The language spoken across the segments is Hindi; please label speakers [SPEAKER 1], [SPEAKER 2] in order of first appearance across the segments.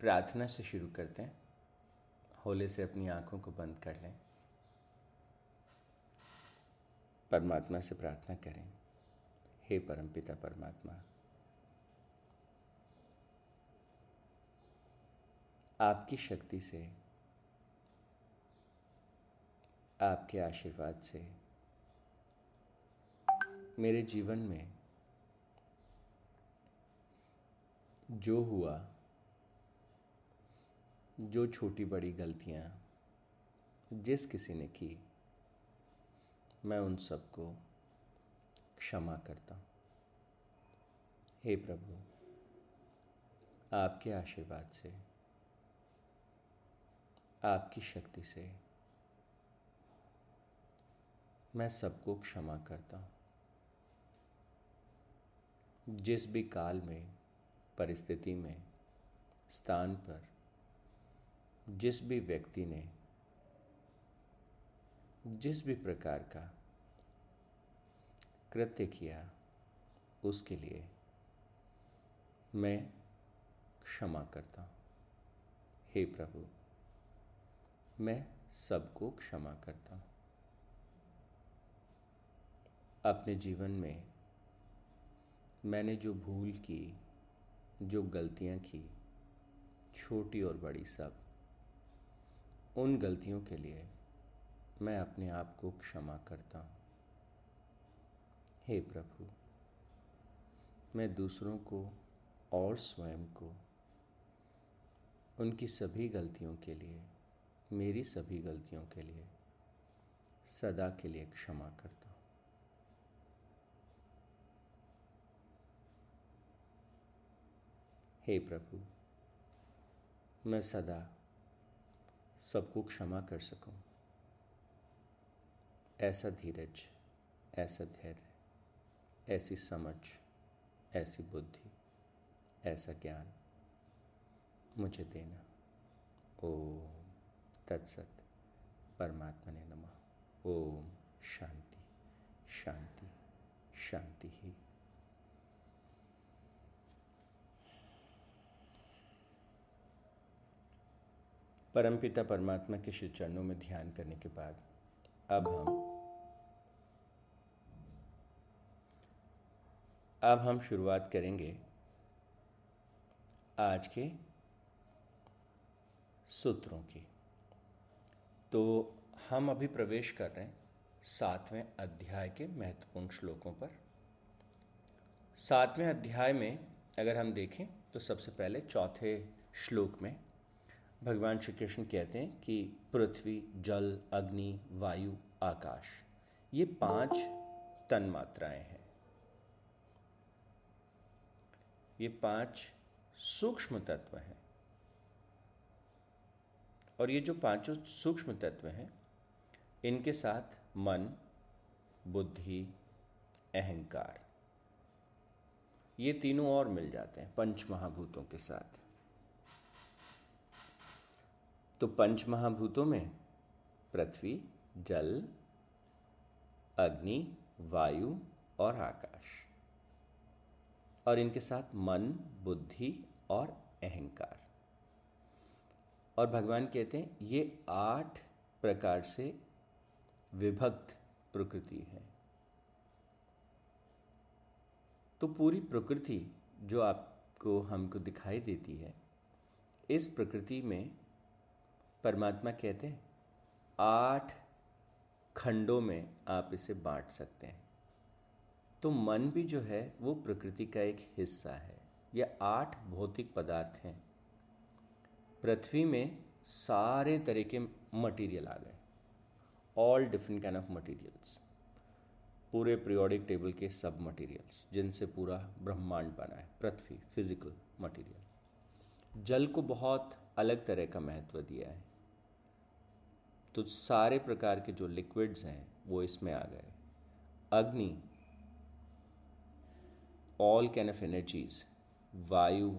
[SPEAKER 1] प्रार्थना से शुरू करते हैं। होले से अपनी आँखों को बंद कर लें। परमात्मा से प्रार्थना करें। हे परमपिता परमात्मा, आपकी शक्ति से, आपके आशीर्वाद से, मेरे जीवन में जो हुआ जो छोटी बड़ी गलतियाँ जिस किसी ने की, मैं उन सबको क्षमा करता हूँ। हे प्रभु, आपके आशीर्वाद से, आपकी शक्ति से मैं सबको क्षमा करता हूँ। जिस भी काल में, परिस्थिति में, स्थान पर जिस भी व्यक्ति ने जिस भी प्रकार का कृत्य किया, उसके लिए मैं क्षमा करता हूँ। हे प्रभु, मैं सबको क्षमा करता हूँ। अपने जीवन में मैंने जो भूल की, जो गलतियाँ की, छोटी और बड़ी सब उन गलतियों के लिए मैं अपने आप को क्षमा करता हूँ। हे प्रभु, मैं दूसरों को और स्वयं को, उनकी सभी गलतियों के लिए, मेरी सभी गलतियों के लिए, सदा के लिए क्षमा करता हूँ। हे प्रभु, मैं सदा सबको क्षमा कर सकूँ। ऐसा धीरज, ऐसा धैर्य, ऐसी समझ, ऐसी बुद्धि, ऐसा ज्ञान मुझे देना। ओम तत्सत परमात्मा ने नमः। ओम शांति शांति शांति ही। परमपिता परमात्मा के श्री चरणों में ध्यान करने के बाद अब हम अब हम शुरुआत करेंगे आज के सूत्रों की। तो हम अभी प्रवेश कर रहे हैं सातवें अध्याय के महत्वपूर्ण श्लोकों पर। सातवें अध्याय में अगर हम देखें तो सबसे पहले चौथे श्लोक में भगवान श्री कृष्ण कहते हैं कि पृथ्वी, जल, अग्नि, वायु, आकाश, ये पाँच तन मात्राएँ हैं। ये पाँच सूक्ष्म तत्व हैं। और ये जो पाँचों सूक्ष्म तत्व हैं, इनके साथ मन, बुद्धि, अहंकार, ये तीनों और मिल जाते हैं पंच महाभूतों के साथ। तो पंच महाभूतों में पृथ्वी, जल, अग्नि, वायु और आकाश। और इनके साथ मन, बुद्धि और अहंकार। और भगवान कहते हैं, ये आठ प्रकार से विभक्त प्रकृति है। तो पूरी प्रकृति जो आपको, हमको दिखाई देती है, इस प्रकृति में परमात्मा कहते हैं, आठ खंडों में आप इसे बांट सकते हैं। तो मन भी जो है, वो प्रकृति का एक हिस्सा है। यह आठ भौतिक पदार्थ हैं। पृथ्वी में सारे तरह के मटेरियल आ गए। All different kind of materials पूरे पीरियोडिक टेबल के सब मटेरियल्स जिनसे पूरा ब्रह्मांड बना है। पृथ्वी फ़िज़िकल मटेरियल जल को बहुत अलग तरह का महत्व दिया है। तो सारे प्रकार के जो लिक्विड्स हैं, वो इसमें आ गए। अग्नि ऑल कैन ऑफ़ एनर्जीज वायु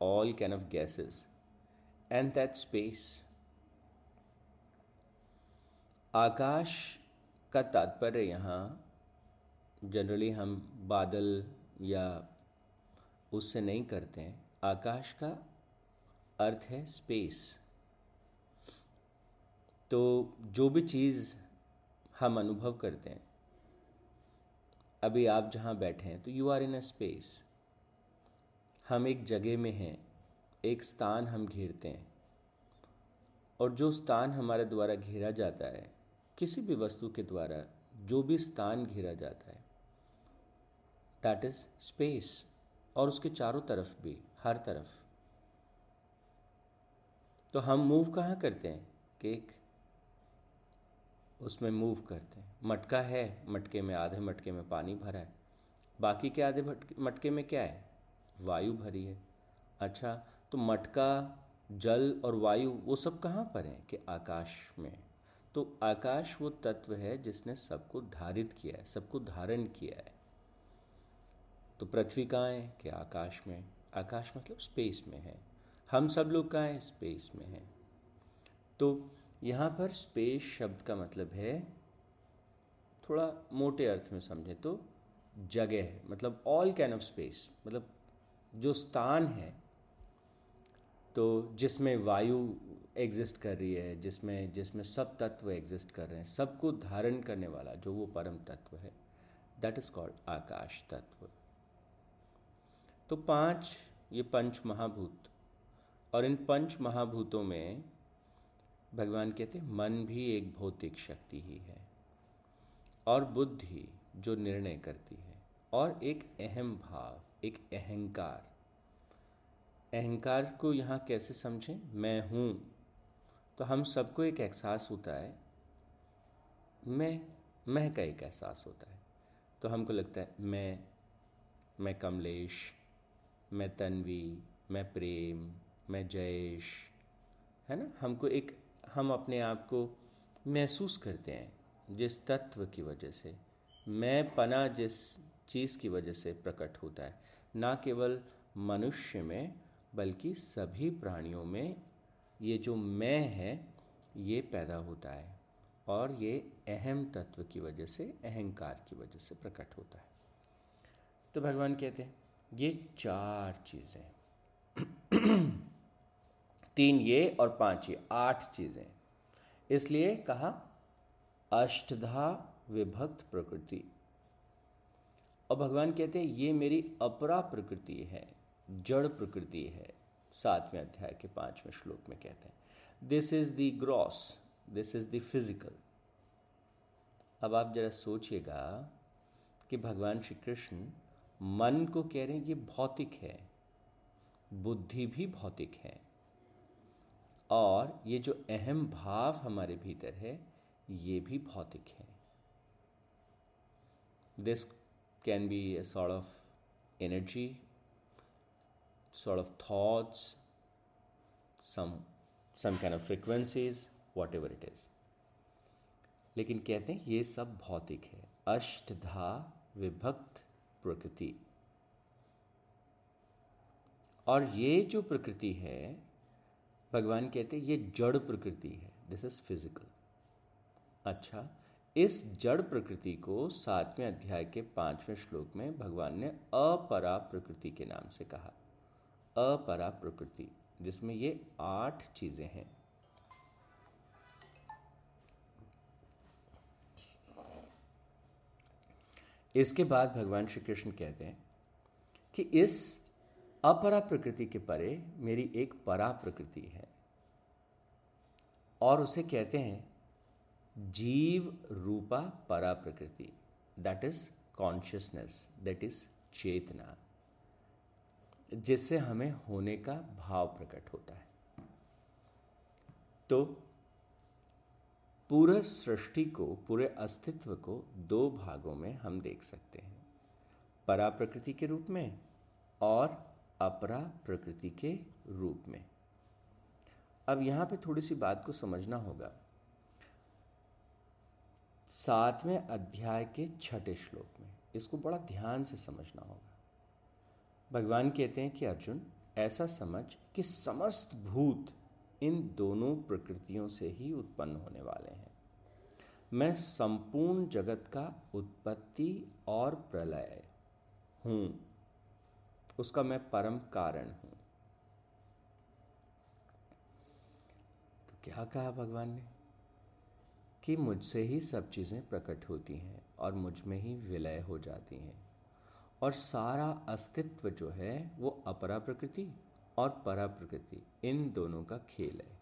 [SPEAKER 1] all kind of gases and that space आकाश का तात्पर्य यहाँ जनरली हम बादल या उससे नहीं करते हैं। आकाश का अर्थ है स्पेस तो जो भी चीज़ हम अनुभव करते हैं, अभी आप जहाँ बैठे हैं तो you are in a space हम एक जगह में हैं, एक स्थान हम घेरते हैं, और जो स्थान हमारे द्वारा घेरा जाता है, किसी भी वस्तु के द्वारा जो भी स्थान घेरा जाता है दैट इज़ स्पेस और उसके चारों तरफ़ भी, हर तरफ़. तो हम मूव कहाँ करते हैं? केक उसमें मूव करते हैं। मटका है, मटके में आधे, मटके में पानी भरा है। बाकी के आधे मटके में क्या है? वायु भरी है। अच्छा तो मटका, जल और वायु, वो सब कहाँ पर हैं? कि आकाश में। तो आकाश वो तत्व है जिसने सबको धारित किया है, सबको धारण किया है। तो पृथ्वी कहाँ है? कि आकाश में। आकाश मतलब स्पेस में है। हम सब लोग कहाँ हैं? स्पेस में हैं। तो यहाँ पर स्पेस शब्द का मतलब है, थोड़ा मोटे अर्थ में समझें तो जगह है। मतलब ऑल कैन ऑफ़ स्पेस मतलब जो स्थान है तो जिसमें वायु एग्जिस्ट कर रही है, जिसमें जिसमें सब तत्व एग्जिस्ट कर रहे हैं, सबको धारण करने वाला जो वो परम तत्व है दैट इज़ कॉल्ड आकाश तत्व। तो पाँच, ये पंच महाभूत, और इन पंच महाभूतों में भगवान कहते हैं, मन भी एक भौतिक शक्ति ही है और बुद्धि जो निर्णय करती है और एक अहम भाव, एक अहंकार। अहंकार को यहाँ कैसे समझें? मैं हूँ। तो हम सबको एक एहसास होता है, मैं मैं का एक एहसास होता है। तो हमको लगता है, मैं मैं कमलेश, मैं तन्वी, मैं प्रेम, मैं जयेश, है ना? हमको एक हम अपने आप को महसूस करते हैं जिस तत्व की वजह से। मैं पना जिस चीज़ की वजह से प्रकट होता है, ना केवल मनुष्य में, बल्कि सभी प्राणियों में ये जो मैं है, ये पैदा होता है और ये अहम तत्व की वजह से, अहंकार की वजह से प्रकट होता है। तो भगवान कहते हैं, ये चार चीज़ें तीन ये और पाँच ये, आठ चीज़ें। इसलिए कहा, अष्टधा विभक्त प्रकृति। और भगवान कहते हैं, ये मेरी अपरा प्रकृति है, जड़ प्रकृति है। सातवें अध्याय के पाँचवें श्लोक में कहते हैं this is the gross this is the physical अब आप जरा सोचिएगा कि भगवान श्री कृष्ण मन को कह रहे हैं, ये भौतिक है, बुद्धि भी भौतिक है। और ये जो अहम भाव हमारे भीतर है ये भी भौतिक है। This can be a sort of energy sort of thoughts, some some kind of frequencies, whatever it is. लेकिन कहते हैं ये सब भौतिक है। अष्टधा विभक्त प्रकृति। और ये जो प्रकृति है भगवान कहते ये जड़ प्रकृति है दिस इज़ फ़िज़िकल अच्छा इस जड़ प्रकृति को सातवें अध्याय के पाँचवें श्लोक में भगवान ने अपरा प्रकृति के नाम से कहा। अपरा प्रकृति जिसमें ये आठ चीज़ें हैं। इसके बाद भगवान श्री कृष्ण कहते हैं कि इस अपरा प्रकृति के परे मेरी एक परा प्रकृति है। और उसे कहते हैं जीव रूपा परा प्रकृति that is consciousness that is चेतना, जिससे हमें होने का भाव प्रकट होता है। तो पूरे सृष्टि को, पूरे अस्तित्व को दो भागों में हम देख सकते हैं। परा प्रकृति के रूप में और अपरा प्रकृति के रूप में। अब यहाँ पे थोड़ी सी बात को समझना होगा। सातवें अध्याय के छठे श्लोक में इसको बड़ा ध्यान से समझना होगा। भगवान कहते हैं कि अर्जुन, ऐसा समझ कि समस्त भूत इन दोनों प्रकृतियों से ही उत्पन्न होने वाले हैं। मैं संपूर्ण जगत का उत्पत्ति और प्रलय हूँ। उसका मैं परम कारण हूँ। तो क्या कहा भगवान ने? कि मुझसे ही सब चीज़ें प्रकट होती हैं और मुझमें ही विलय हो जाती हैं। और सारा अस्तित्व जो है, वो अपरा प्रकृति और परा प्रकृति, इन दोनों का खेल है।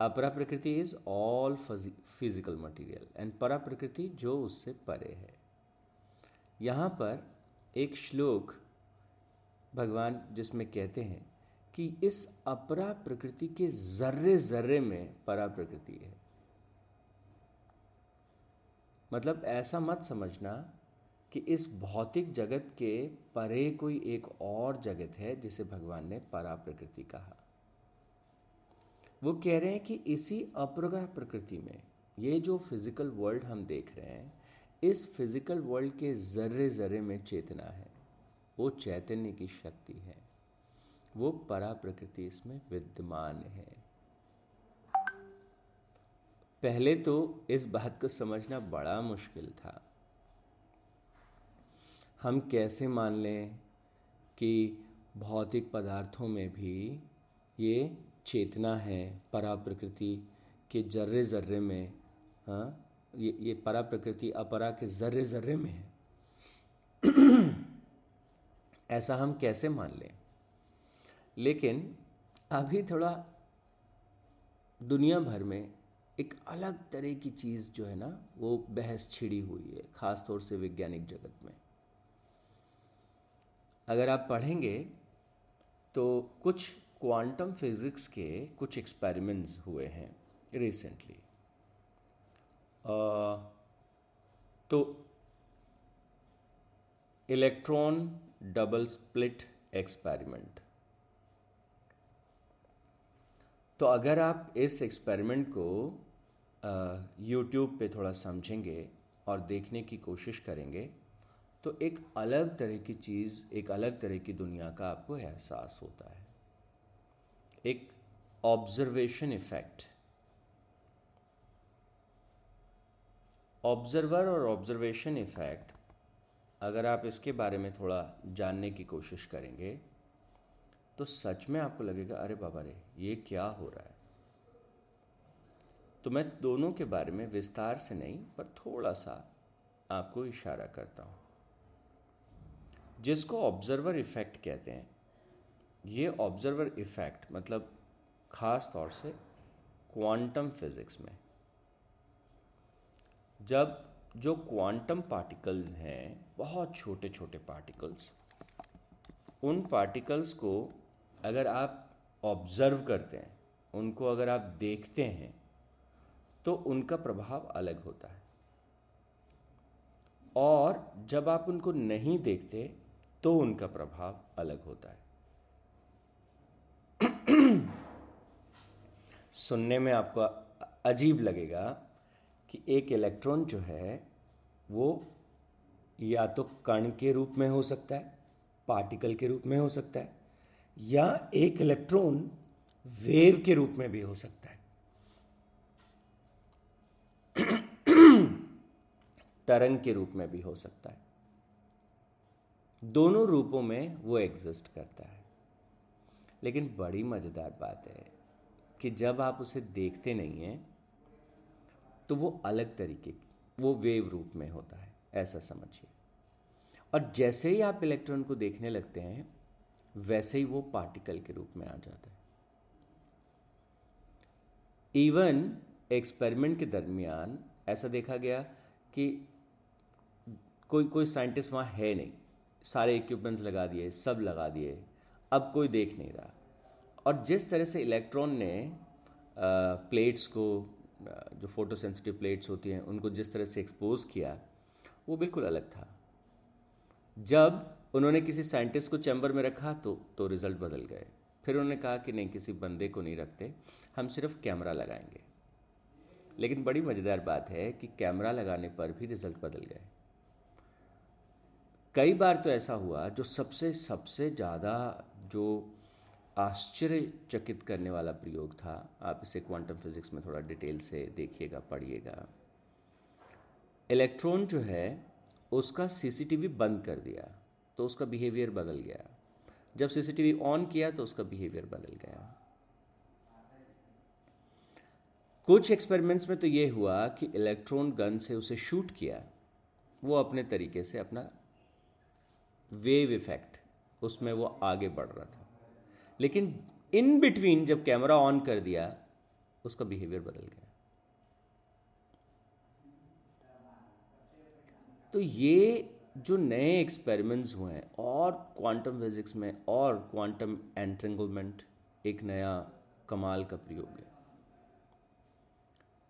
[SPEAKER 1] अपरा प्रकृति is all physical material and परा प्रकृति जो उससे परे है। यहाँ पर एक श्लोक भगवान जिसमें कहते हैं कि इस अपरा प्रकृति के जर्रे जर्रे में परा प्रकृति है। मतलब ऐसा मत समझना कि इस भौतिक जगत के परे कोई एक और जगत है जिसे भगवान ने परा प्रकृति कहा। वो कह रहे हैं कि इसी अप्रगा प्रकृति में ये जो फ़िज़िकल वर्ल्ड हम देख रहे हैं, इस फ़िज़िकल वर्ल्ड के जर्रे जर्रे में चेतना है। वो चैतन्य की शक्ति है। वो परा प्रकृति इसमें विद्यमान है। पहले तो इस बात को समझना बड़ा मुश्किल था। हम कैसे मान लें कि भौतिक पदार्थों में भी ये चेतना है परा प्रकृति के जर्रे जर्रे में हाँ ये ये परा प्रकृति अपरा के जर्रे जर्रे में है। ऐसा हम कैसे मान लें? लेकिन अभी थोड़ा दुनिया भर में एक अलग तरह की चीज़ जो है ना, वो बहस छिड़ी हुई है ख़ास तौर से वैज्ञानिक जगत में। अगर आप पढ़ेंगे तो कुछ क्वांटम फिज़िक्स के कुछ एक्सपेरिमेंट्स हुए हैं रिसेंटली तो इलेक्ट्रॉन डबल स्प्लिट एक्सपेरिमेंट। तो अगर आप इस एक्सपेरिमेंट को यूट्यूब पे थोड़ा समझेंगे और देखने की कोशिश करेंगे तो एक अलग तरह की चीज़, एक अलग तरह की दुनिया का आपको एहसास होता है। एक ऑब्जर्वेशन इफ़ेक्ट ऑब्जर्वर और ऑब्जर्वेशन इफ़ेक्ट अगर आप इसके बारे में थोड़ा जानने की कोशिश करेंगे तो सच में आपको लगेगा, अरे बाबा रे, ये क्या हो रहा है? तो मैं दोनों के बारे में विस्तार से नहीं, पर थोड़ा सा आपको इशारा करता हूँ। जिसको ऑब्जर्वर इफ़ेक्ट कहते हैं, ये ऑब्जर्वर इफ़ेक्ट मतलब ख़ास तौर से क्वांटम फिज़िक्स में, जब जो क्वांटम पार्टिकल्स हैं, बहुत छोटे छोटे पार्टिकल्स उन पार्टिकल्स को अगर आप ऑब्ज़र्व करते हैं, उनको अगर आप देखते हैं तो उनका प्रभाव अलग होता है। और जब आप उनको नहीं देखते तो उनका प्रभाव अलग होता है। सुनने में आपको अजीब लगेगा कि एक इलेक्ट्रॉन जो है वो या तो कण के रूप में हो सकता है, पार्टिकल के रूप में हो सकता है, या एक इलेक्ट्रॉन वेव के रूप में भी हो सकता है। तरंग के रूप में भी हो सकता है। दोनों रूपों में वो एग्जिस्ट करता है। लेकिन बड़ी मज़ेदार बात है कि जब आप उसे देखते नहीं हैं तो वो अलग तरीके की वो वेव रूप में होता है, ऐसा समझिए। और जैसे ही आप इलेक्ट्रॉन को देखने लगते हैं, वैसे ही वो पार्टिकल के रूप में आ जाता है। इवन एक्सपेरिमेंट के दरमियान ऐसा देखा गया कि कोई कोई साइंटिस्ट वहाँ है नहीं। सारे इक्विपमेंट्स लगा दिए, सब लगा दिए, अब कोई देख नहीं रहा। और जिस तरह से इलेक्ट्रॉन ने प्लेट्स को जो फ़ोटो सेंसिटिव प्लेट्स होती हैं, उनको जिस तरह से एक्सपोज किया, वो बिल्कुल अलग था। जब उन्होंने किसी साइंटिस्ट को चैम्बर में रखा तो तो रिज़ल्ट बदल गए। फिर उन्होंने कहा कि नहीं, किसी बंदे को नहीं रखते, हम सिर्फ़ कैमरा लगाएँगे। लेकिन बड़ी मज़ेदार बात है कि कैमरा लगाने पर भी रिज़ल्ट बदल गए। कई बार तो ऐसा हुआ, जो सबसे सबसे ज़्यादा जो आश्चर्यचकित करने वाला प्रयोग था। आप इसे क्वांटम फिजिक्स में थोड़ा डिटेल से देखिएगा, पढ़िएगा। इलेक्ट्रॉन जो है, उसका सीसीटीवी बंद कर दिया तो उसका बिहेवियर बदल गया। जब सीसीटीवी ऑन किया तो उसका बिहेवियर बदल गया। कुछ एक्सपेरिमेंट्स में तो ये हुआ कि इलेक्ट्रॉन गन से उसे शूट किया। वो अपने तरीके से अपना वेव इफ़ेक्ट उसमें वो आगे बढ़ रहा था। लेकिन इन बिटवीन जब कैमरा ऑन कर दिया, उसका बिहेवियर बदल गया। तो ये जो नए एक्सपेरिमेंट्स हुए हैं, और क्वांटम फिजिक्स में, और क्वांटम एंटेंगलमेंट एक नया कमाल का प्रयोग है।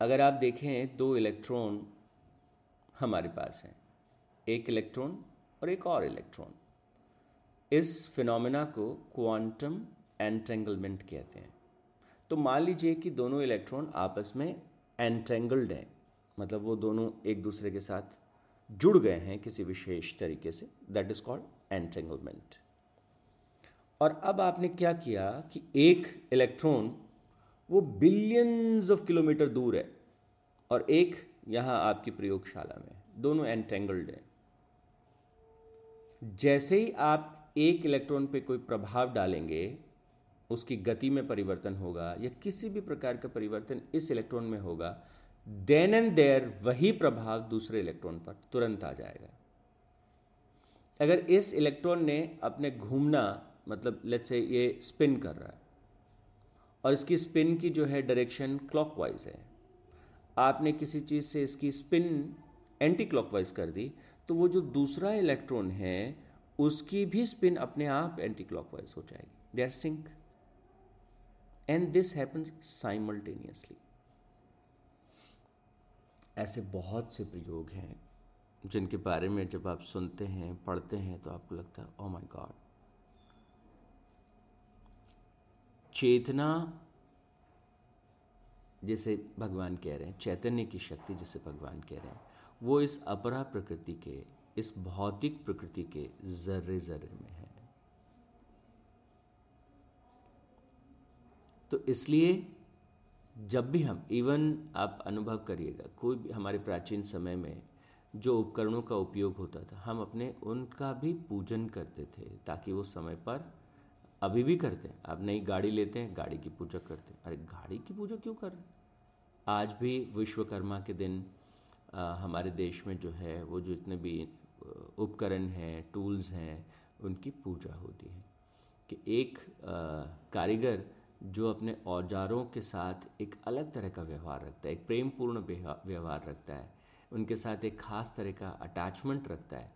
[SPEAKER 1] अगर आप देखें, दो इलेक्ट्रॉन हमारे पास हैं, एक इलेक्ट्रॉन और एक और इलेक्ट्रॉन इस फिनोमेना को क्वांटम एंटेंगलमेंट कहते हैं। तो मान लीजिए कि दोनों इलेक्ट्रॉन आपस में एंटेंगल्ड हैं मतलब वो दोनों एक दूसरे के साथ जुड़ गए हैं किसी विशेष तरीके say that is called entanglement और अब आपने क्या किया कि एक इलेक्ट्रॉन वो बिलियंस ऑफ़ किलोमीटर दूर है और एक यहाँ आपकी प्रयोगशाला में दोनों एंटेंगल्ड हैं। जैसे ही आप एक इलेक्ट्रॉन पे कोई प्रभाव डालेंगे, उसकी गति में परिवर्तन होगा या किसी भी प्रकार का परिवर्तन इस इलेक्ट्रॉन में होगा देन एंड देयर वही प्रभाव दूसरे इलेक्ट्रॉन पर तुरंत आ जाएगा। अगर इस इलेक्ट्रॉन ने अपने घूमना मतलब लेट्स से ये स्पिन कर रहा है, और इसकी स्पिन की जो है डायरेक्शन क्लॉकवाइज है, आपने किसी चीज़ से इसकी स्पिन एंटी क्लॉकवाइज कर दी तो वो जो दूसरा इलेक्ट्रॉन है उसकी भी स्पिन अपने आप एंटी क्लॉकवाइज हो जाएगी। They are sync and this happens simultaneously ऐसे बहुत से प्रयोग हैं, जिनके बारे में जब आप सुनते हैं, पढ़ते हैं तो आपको लगता है ओ माय गॉड चेतना, जिसे भगवान कह रहे हैं, चैतन्य की शक्ति जिसे भगवान कह रहे हैं, वो इस अपरा प्रकृति के इस भौतिक प्रकृति के जर्रे जर्रे में है। तो इसलिए जब भी हम इवन आप अनुभव करिएगा, कोई भी हमारे प्राचीन समय में जो उपकरणों का उपयोग होता था, हम अपने, उनका भी पूजन करते थे ताकि वो समय पर अभी भी करते हैं। आप नई गाड़ी लेते हैं, गाड़ी की पूजा करते हैं। अरे, गाड़ी की पूजा क्यों कर रहे हैं? आज भी विश्वकर्मा के दिन हमारे देश में जो है, वो जो इतने भी उपकरण हैं, टूल्स हैं, उनकी पूजा होती है। कि एक कारीगर जो अपने औजारों के साथ एक अलग तरह का व्यवहार रखता है, एक प्रेमपूर्ण व्यवहार रखता है, उनके साथ एक खास तरह का अटैचमेंट रखता है,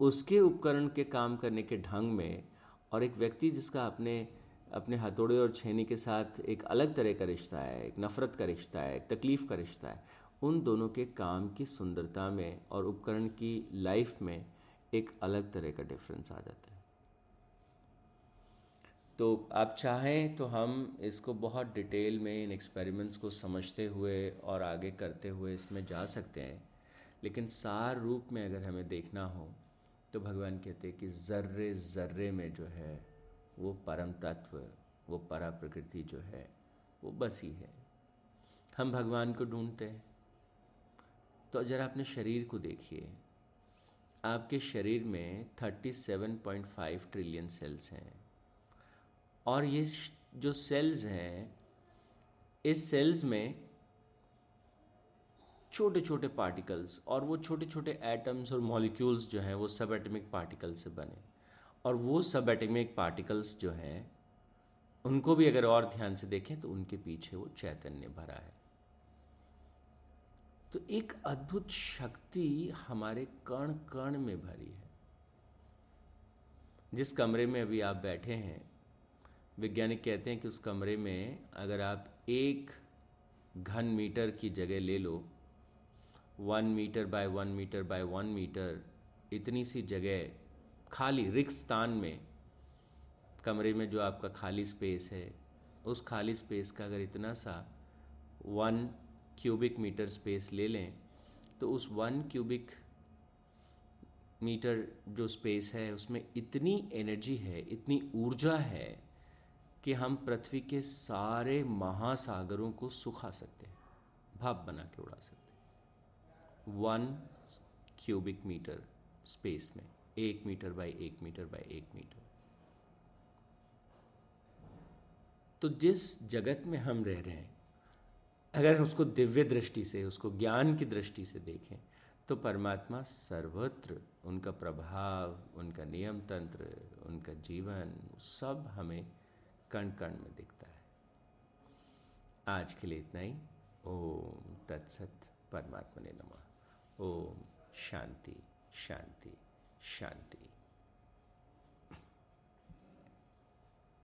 [SPEAKER 1] उसके उपकरण के काम करने के ढंग में और एक व्यक्ति जिसका अपने अपने हथौड़े और छेनी के साथ एक अलग तरह का रिश्ता है, एक नफ़रत का रिश्ता है, एक तकलीफ़ का रिश्ता है उन दोनों के काम की सुंदरता में और उपकरण की लाइफ में एक अलग तरह का डिफरेंस आ जाता है। तो आप चाहें तो हम इसको बहुत डिटेल में इन एक्सपेरिमेंट्स को समझते हुए और आगे करते हुए इसमें जा सकते हैं। लेकिन सार रूप में अगर हमें देखना हो तो भगवान कहते हैं कि ज़र्रे ज़र्रे में जो है, वो परम तत्व, वो परा प्रकृति जो है, वो बसी है। हम भगवान को ढूंढते हैं। तो ज़रा अपने शरीर को देखिए। आपके शरीर में 37.5 ट्रिलियन सेल्स हैं। और ये जो सेल्स हैं, इस सेल्स में छोटे छोटे पार्टिकल्स और वो छोटे छोटे एटम्स और मॉलिक्यूल्स जो हैं, वो सब एटमिक पार्टिकल्स से बने। और वो सब एटमिक पार्टिकल्स जो हैं, उनको भी अगर और ध्यान से देखें तो उनके पीछे वो चैतन्य भरा है। तो एक अद्भुत शक्ति हमारे कण कण में भरी है। जिस कमरे में अभी आप बैठे हैं, वैज्ञानिक कहते हैं कि उस कमरे में अगर आप एक घन मीटर की जगह ले लो, one metre by one metre by one metre, इतनी सी जगह खाली रिक्त स्थान में, कमरे में जो आपका खाली स्पेस है, उस खाली स्पेस का अगर इतना सा वन क्यूबिक मीटर स्पेस ले लें तो उस वन क्यूबिक मीटर जो स्पेस है, उसमें इतनी एनर्जी है, इतनी ऊर्जा है कि हम पृथ्वी के सारे महासागरों को सुखा सकते हैं, भाप बना के उड़ा सकते हैं। वन क्यूबिक मीटर स्पेस में, एक मीटर बाय एक मीटर बाय एक मीटर तो जिस जगत में हम रह रहे हैं अगर उसको दिव्य दृष्टि से, उसको ज्ञान की दृष्टि से देखें तो परमात्मा सर्वत्र, उनका प्रभाव, उनका नियम तंत्र, उनका जीवन, सब हमें कण कण में दिखता है। आज के लिए इतना ही। ओम तत्सत परमात्मा ने नमा। ओम शांति शांति शांति।